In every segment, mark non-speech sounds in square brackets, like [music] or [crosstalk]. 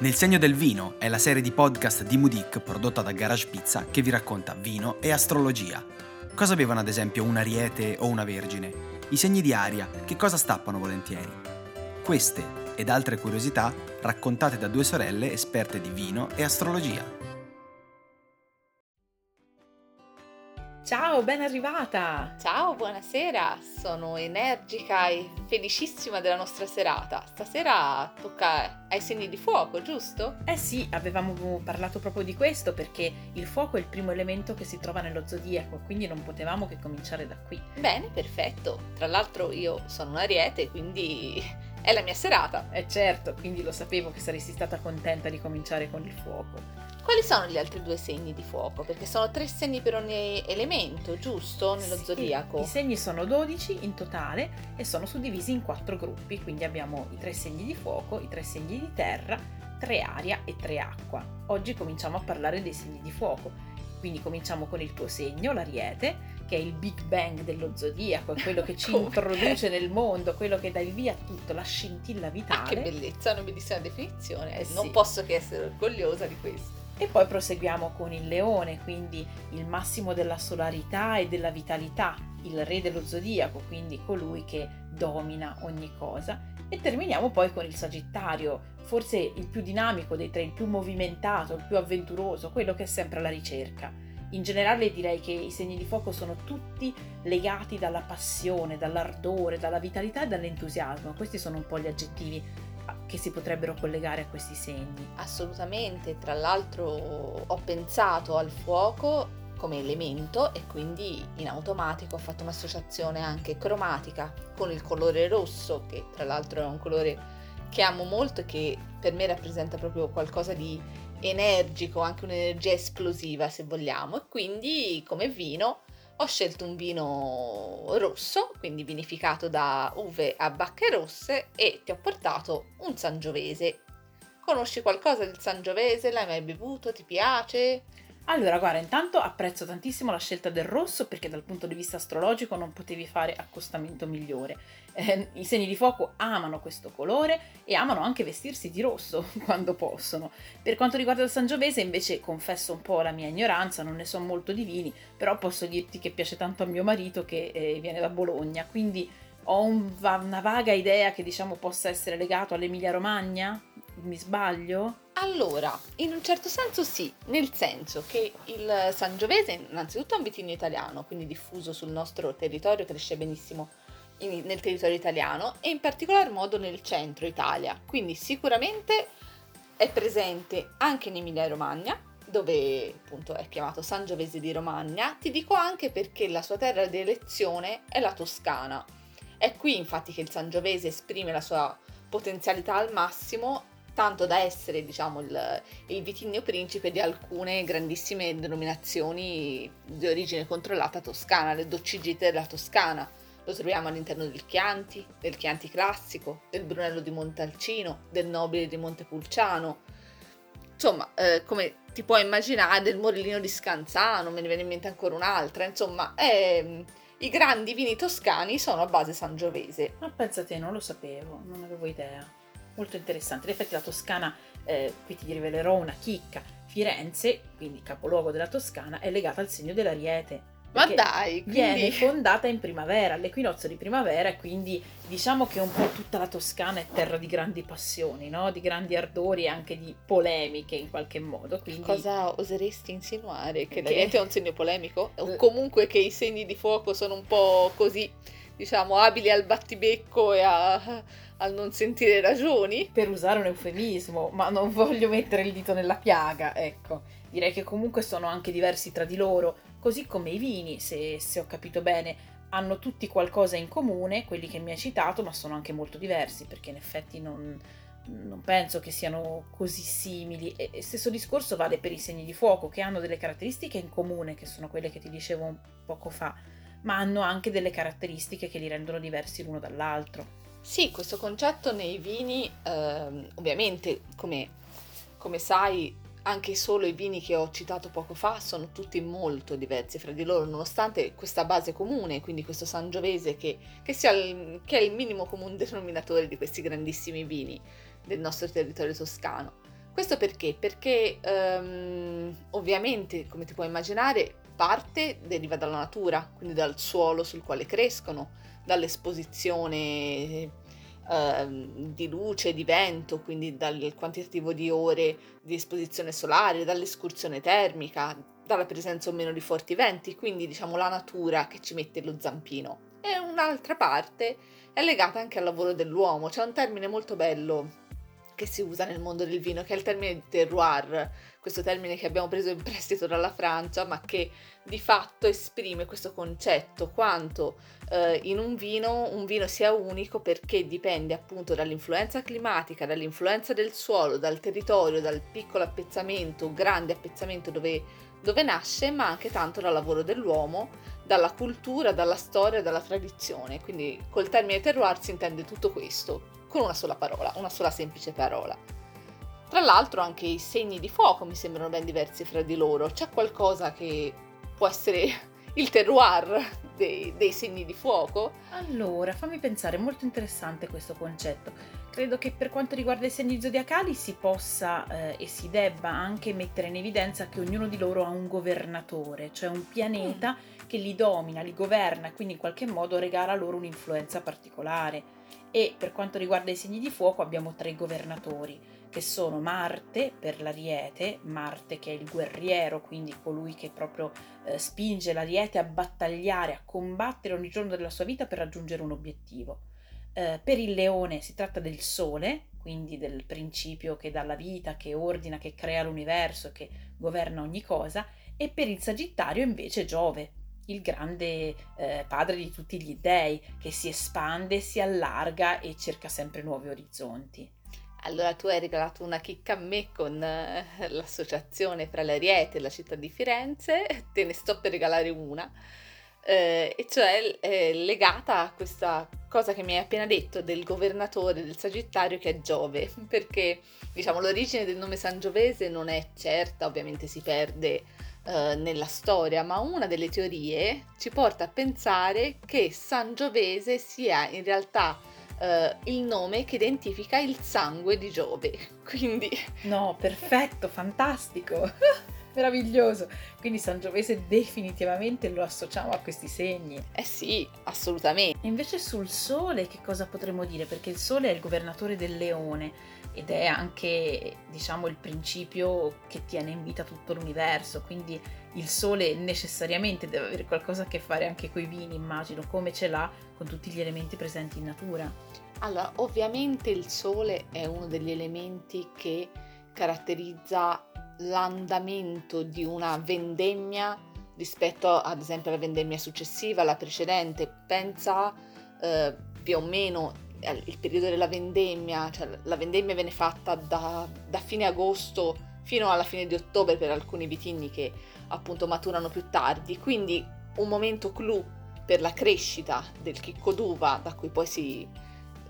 Nel segno del vino è la serie di podcast di Mudic prodotta da Garage Pizza che vi racconta vino e astrologia. Cosa bevono ad esempio un ariete o una vergine? I segni di aria, che cosa stappano volentieri? Queste ed altre curiosità raccontate da due sorelle esperte di vino e astrologia. Ciao, ben arrivata! Ciao, buonasera, sono energica e felicissima della nostra serata. Stasera tocca ai segni di fuoco, giusto? Eh sì, avevamo parlato proprio di questo perché il fuoco è il primo elemento che si trova nello zodiaco, quindi non potevamo che cominciare da qui. Bene, perfetto. Tra l'altro io sono un ariete, quindi è la mia serata. Eh certo, quindi lo sapevo che saresti stata contenta di cominciare con il fuoco. Quali sono gli altri due segni di fuoco? Perché sono tre segni per ogni elemento, giusto? Nello sì, zodiaco. I segni sono 12 in totale e sono suddivisi in quattro gruppi, quindi abbiamo i tre segni di fuoco, i tre segni di terra, tre aria e tre acqua. Oggi cominciamo a parlare dei segni di fuoco. Quindi cominciamo con il tuo segno, l'ariete, che è il Big Bang dello zodiaco, è quello che [laughs] ci introduce nel mondo, quello che dà il via a tutto, la scintilla vitale. Ah, che bellezza, una bellissima definizione. Eh, non sì. posso che essere orgogliosa di questo. E poi proseguiamo con il leone, quindi il massimo della solarità e della vitalità, il re dello zodiaco, quindi colui che domina ogni cosa. E terminiamo poi con il sagittario, forse il più dinamico dei tre, il più movimentato, il più avventuroso, quello che è sempre alla ricerca. In generale direi che i segni di fuoco sono tutti legati dalla passione, dall'ardore, dalla vitalità e dall'entusiasmo. Questi sono un po' gli aggettivi che si potrebbero collegare a questi segni. Assolutamente, tra l'altro ho pensato al fuoco come elemento e quindi in automatico ho fatto un'associazione anche cromatica con il colore rosso, che tra l'altro è un colore che amo molto e che per me rappresenta proprio qualcosa di energico, anche un'energia esplosiva se vogliamo. E quindi come vino ho scelto un vino rosso, quindi vinificato da uve a bacche rosse e ti ho portato un sangiovese. Conosci qualcosa del sangiovese? L'hai mai bevuto? Ti piace? Allora, guarda, intanto apprezzo tantissimo la scelta del rosso perché dal punto di vista astrologico non potevi fare accostamento migliore. Eh, I segni di fuoco amano questo colore e amano anche vestirsi di rosso [laughs] quando possono. Per quanto riguarda il Sangiovese, invece, confesso un po' la mia ignoranza, non ne so molto di vini, però posso dirti che piace tanto a mio marito che eh, viene da Bologna, quindi ho un, una vaga idea che diciamo possa essere legato all'Emilia Romagna. Mi sbaglio? Allora, in un certo senso sì, nel senso che il Sangiovese innanzitutto è un vitigno italiano, quindi diffuso sul nostro territorio, cresce benissimo in, nel territorio italiano e in particolar modo nel centro Italia, quindi sicuramente è presente anche in Emilia Romagna, dove appunto è chiamato Sangiovese di Romagna, ti dico anche perché la sua terra di elezione è la Toscana. È qui infatti che il Sangiovese esprime la sua potenzialità al massimo tanto da essere diciamo il, il, vitigno principe di alcune grandissime denominazioni di origine controllata toscana, le doccigite della Toscana. Lo troviamo all'interno del Chianti, del Chianti classico, del Brunello di Montalcino, del Nobile di Montepulciano. Insomma, eh, come ti puoi immaginare, del Morellino di Scanzano, me ne viene in mente ancora un'altra. Insomma, è, i grandi vini toscani sono a base sangiovese. Ma pensa te, non lo sapevo, non avevo idea molto interessante. In effetti la Toscana, eh, qui ti rivelerò una chicca, Firenze, quindi capoluogo della Toscana, è legata al segno dell'ariete. Ma dai, quindi... viene fondata in primavera, all'equinozio di primavera, e quindi diciamo che un po' tutta la Toscana è terra di grandi passioni, no? di grandi ardori e anche di polemiche in qualche modo. Quindi... Cosa oseresti insinuare? Che, che... l'ariete è un segno polemico? O comunque che i segni di fuoco sono un po' così, diciamo, abili al battibecco e a al non sentire ragioni. Per usare un eufemismo, ma non voglio mettere il dito nella piaga, ecco. Direi che comunque sono anche diversi tra di loro, così come i vini, se, se ho capito bene, hanno tutti qualcosa in comune, quelli che mi hai citato, ma sono anche molto diversi, perché in effetti non, non penso che siano così simili. E stesso discorso vale per i segni di fuoco, che hanno delle caratteristiche in comune, che sono quelle che ti dicevo poco fa, ma hanno anche delle caratteristiche che li rendono diversi l'uno dall'altro. Sì, questo concetto nei vini, ehm, ovviamente, come, come sai, anche solo i vini che ho citato poco fa sono tutti molto diversi fra di loro, nonostante questa base comune, quindi questo sangiovese che, che, il, che è il minimo comune [laughs] denominatore di questi grandissimi vini del nostro territorio toscano. Questo perché? Perché um, ovviamente, come ti puoi immaginare, parte deriva dalla natura, quindi dal suolo sul quale crescono, dall'esposizione di luce, di vento, quindi dal quantitativo di ore di esposizione solare, dall'escursione termica, dalla presenza o meno di forti venti, quindi diciamo la natura che ci mette lo zampino. E un'altra parte è legata anche al lavoro dell'uomo, c'è un termine molto bello che si usa nel mondo del vino, che è il termine terroir, questo termine che abbiamo preso in prestito dalla Francia, ma che di fatto esprime questo concetto, quanto eh, in un vino un vino sia unico perché dipende appunto dall'influenza climatica, dall'influenza del suolo, dal territorio, dal piccolo appezzamento, grande appezzamento dove, dove nasce, ma anche tanto dal lavoro dell'uomo, dalla cultura, dalla storia, dalla tradizione. Quindi col termine terroir si intende tutto questo con una sola parola, una sola semplice parola. Tra l'altro anche i segni di fuoco mi sembrano ben diversi fra di loro, c'è qualcosa che può essere [laughs] il terroir dei, dei, segni di fuoco? Allora, fammi pensare, è molto interessante questo concetto. Credo che per quanto riguarda i segni zodiacali si possa eh, e si debba anche mettere in evidenza che ognuno di loro ha un governatore, cioè un pianeta mm. che li domina, li governa e quindi in qualche modo regala loro un'influenza particolare e per quanto riguarda i segni di fuoco abbiamo tre governatori che sono Marte per l'Ariete, Marte che è il guerriero, quindi colui che proprio eh, spinge l'Ariete a battagliare, a combattere ogni giorno della sua vita per raggiungere un obiettivo. Eh, per il Leone si tratta del Sole, quindi del principio che dà la vita, che ordina, che crea l'universo, che governa ogni cosa, e per il Sagittario invece Giove, il grande eh, padre di tutti gli dei, che si espande, si allarga e cerca sempre nuovi orizzonti. Allora tu hai regalato una chicca a me con eh, l'associazione fra l'Ariete e la città di Firenze, [laughs] te ne sto per regalare una, eh, e cioè eh, legata a questa cosa che mi hai appena detto del governatore del Sagittario che è Giove, [laughs] perché diciamo l'origine del nome Sangiovese non è certa, ovviamente si perde eh, nella storia, ma una delle teorie ci porta a pensare che Sangiovese sia in realtà uh, il nome che identifica il sangue di Giove. [laughs] Quindi... No, perfetto, fantastico. [laughs] Meraviglioso. Quindi Sangiovese definitivamente lo associamo a questi segni. Eh sì, assolutamente. E invece sul sole che cosa potremmo dire? Perché il sole è il governatore del leone ed è anche, diciamo, il principio che tiene in vita tutto l'universo, quindi il sole necessariamente deve avere qualcosa a che fare anche con i vini, immagino, come ce l'ha con tutti gli elementi presenti in natura. Allora, ovviamente il sole è uno degli elementi che caratterizza l'andamento di una vendemmia rispetto ad esempio alla vendemmia successiva, alla precedente. Pensa eh, più o meno il periodo della vendemmia, cioè la vendemmia viene fatta da, da, fine agosto fino alla fine di ottobre per alcuni vitigni che appunto maturano più tardi, quindi un momento clou per la crescita del chicco d'uva da cui poi si,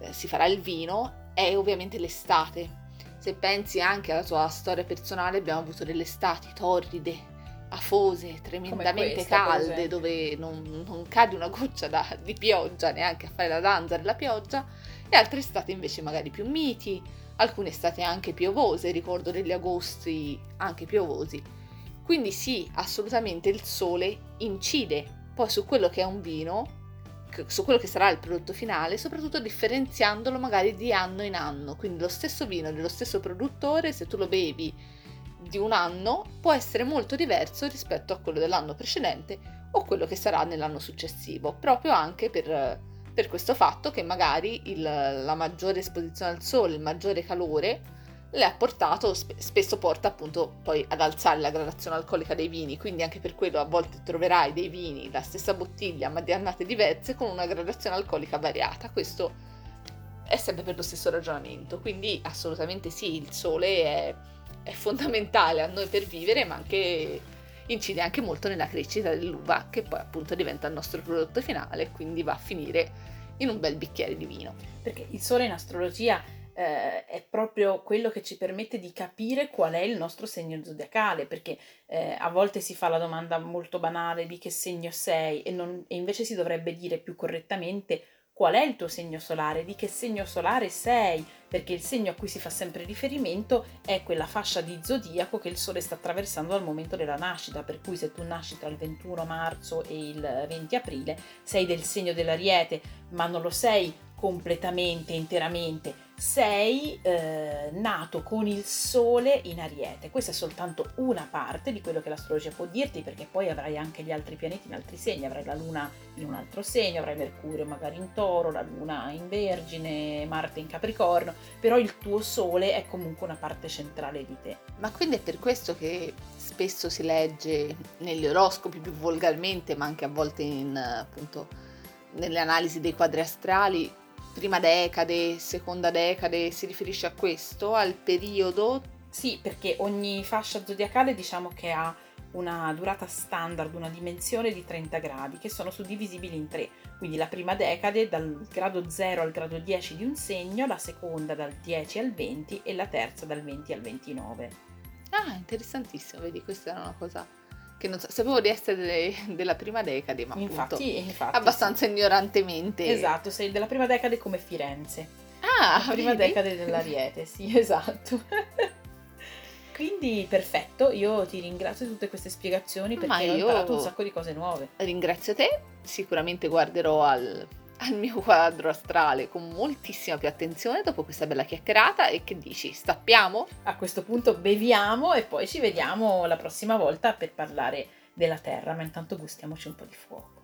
eh, si farà il vino è ovviamente l'estate. Se pensi anche alla tua storia personale abbiamo avuto delle estati torride, afose, tremendamente questa, calde, dove non, non, cade una goccia da, di pioggia neanche a fare la danza della pioggia, e altre estate invece magari più miti, alcune estate anche piovose, ricordo degli agosti anche piovosi. Quindi sì, assolutamente il sole incide poi su quello che è un vino, su quello che sarà il prodotto finale, soprattutto differenziandolo magari di anno in anno. Quindi lo stesso vino dello stesso produttore, se tu lo bevi di un anno può essere molto diverso rispetto a quello dell'anno precedente o quello che sarà nell'anno successivo, proprio anche per, per questo fatto che magari il, la maggiore esposizione al sole, il maggiore calore le ha portato, spesso porta appunto poi ad alzare la gradazione alcolica dei vini, quindi anche per quello a volte troverai dei vini, la stessa bottiglia ma di annate diverse con una gradazione alcolica variata. Questo è sempre per lo stesso ragionamento, quindi assolutamente sì, il sole è è fondamentale a noi per vivere, ma anche incide anche molto nella crescita dell'uva, che poi appunto diventa il nostro prodotto finale quindi va a finire in un bel bicchiere di vino. Perché il sole in astrologia eh, è proprio quello che ci permette di capire qual è il nostro segno zodiacale, perché eh, a volte si fa la domanda molto banale di che segno sei e, non, e invece si dovrebbe dire più correttamente qual è il tuo segno solare, di che segno solare sei, perché il segno a cui si fa sempre riferimento è quella fascia di zodiaco che il Sole sta attraversando al momento della nascita, per cui se tu nasci tra il 21 marzo e il 20 aprile sei del segno dell'Ariete, ma non lo sei completamente, interamente, sei eh, nato con il Sole in Ariete. Questa è soltanto una parte di quello che l'astrologia può dirti, perché poi avrai anche gli altri pianeti in altri segni, avrai la Luna in un altro segno, avrai Mercurio magari in Toro, la Luna in Vergine, Marte in Capricorno, però il tuo Sole è comunque una parte centrale di te. Ma quindi è per questo che spesso si legge negli oroscopi più volgarmente, ma anche a volte in appunto nelle analisi dei quadri astrali prima decade, seconda decade, si riferisce a questo, al periodo? Sì, perché ogni fascia zodiacale diciamo che ha una durata standard, una dimensione di 30 gradi che sono suddivisibili in tre. Quindi la prima decade dal grado 0 al grado 10 di un segno, la seconda dal 10 al 20 e la terza dal 20 al 29. Ah, interessantissimo, vedi, questa era una cosa che non so, sapevo di essere delle, [laughs] della prima decade, ma infatti, appunto, infatti abbastanza sì. ignorantemente. Esatto, sei della prima decade come Firenze. Ah, la prima vedi? decade dell'Ariete, sì, [laughs] esatto. Quindi perfetto, io ti ringrazio di tutte queste spiegazioni perché ho imparato un sacco di cose nuove. Ringrazio te, sicuramente guarderò al al mio quadro astrale con moltissima più attenzione dopo questa bella chiacchierata e che dici, stappiamo? A questo punto beviamo e poi ci vediamo la prossima volta per parlare della Terra, ma intanto gustiamoci un po' di fuoco.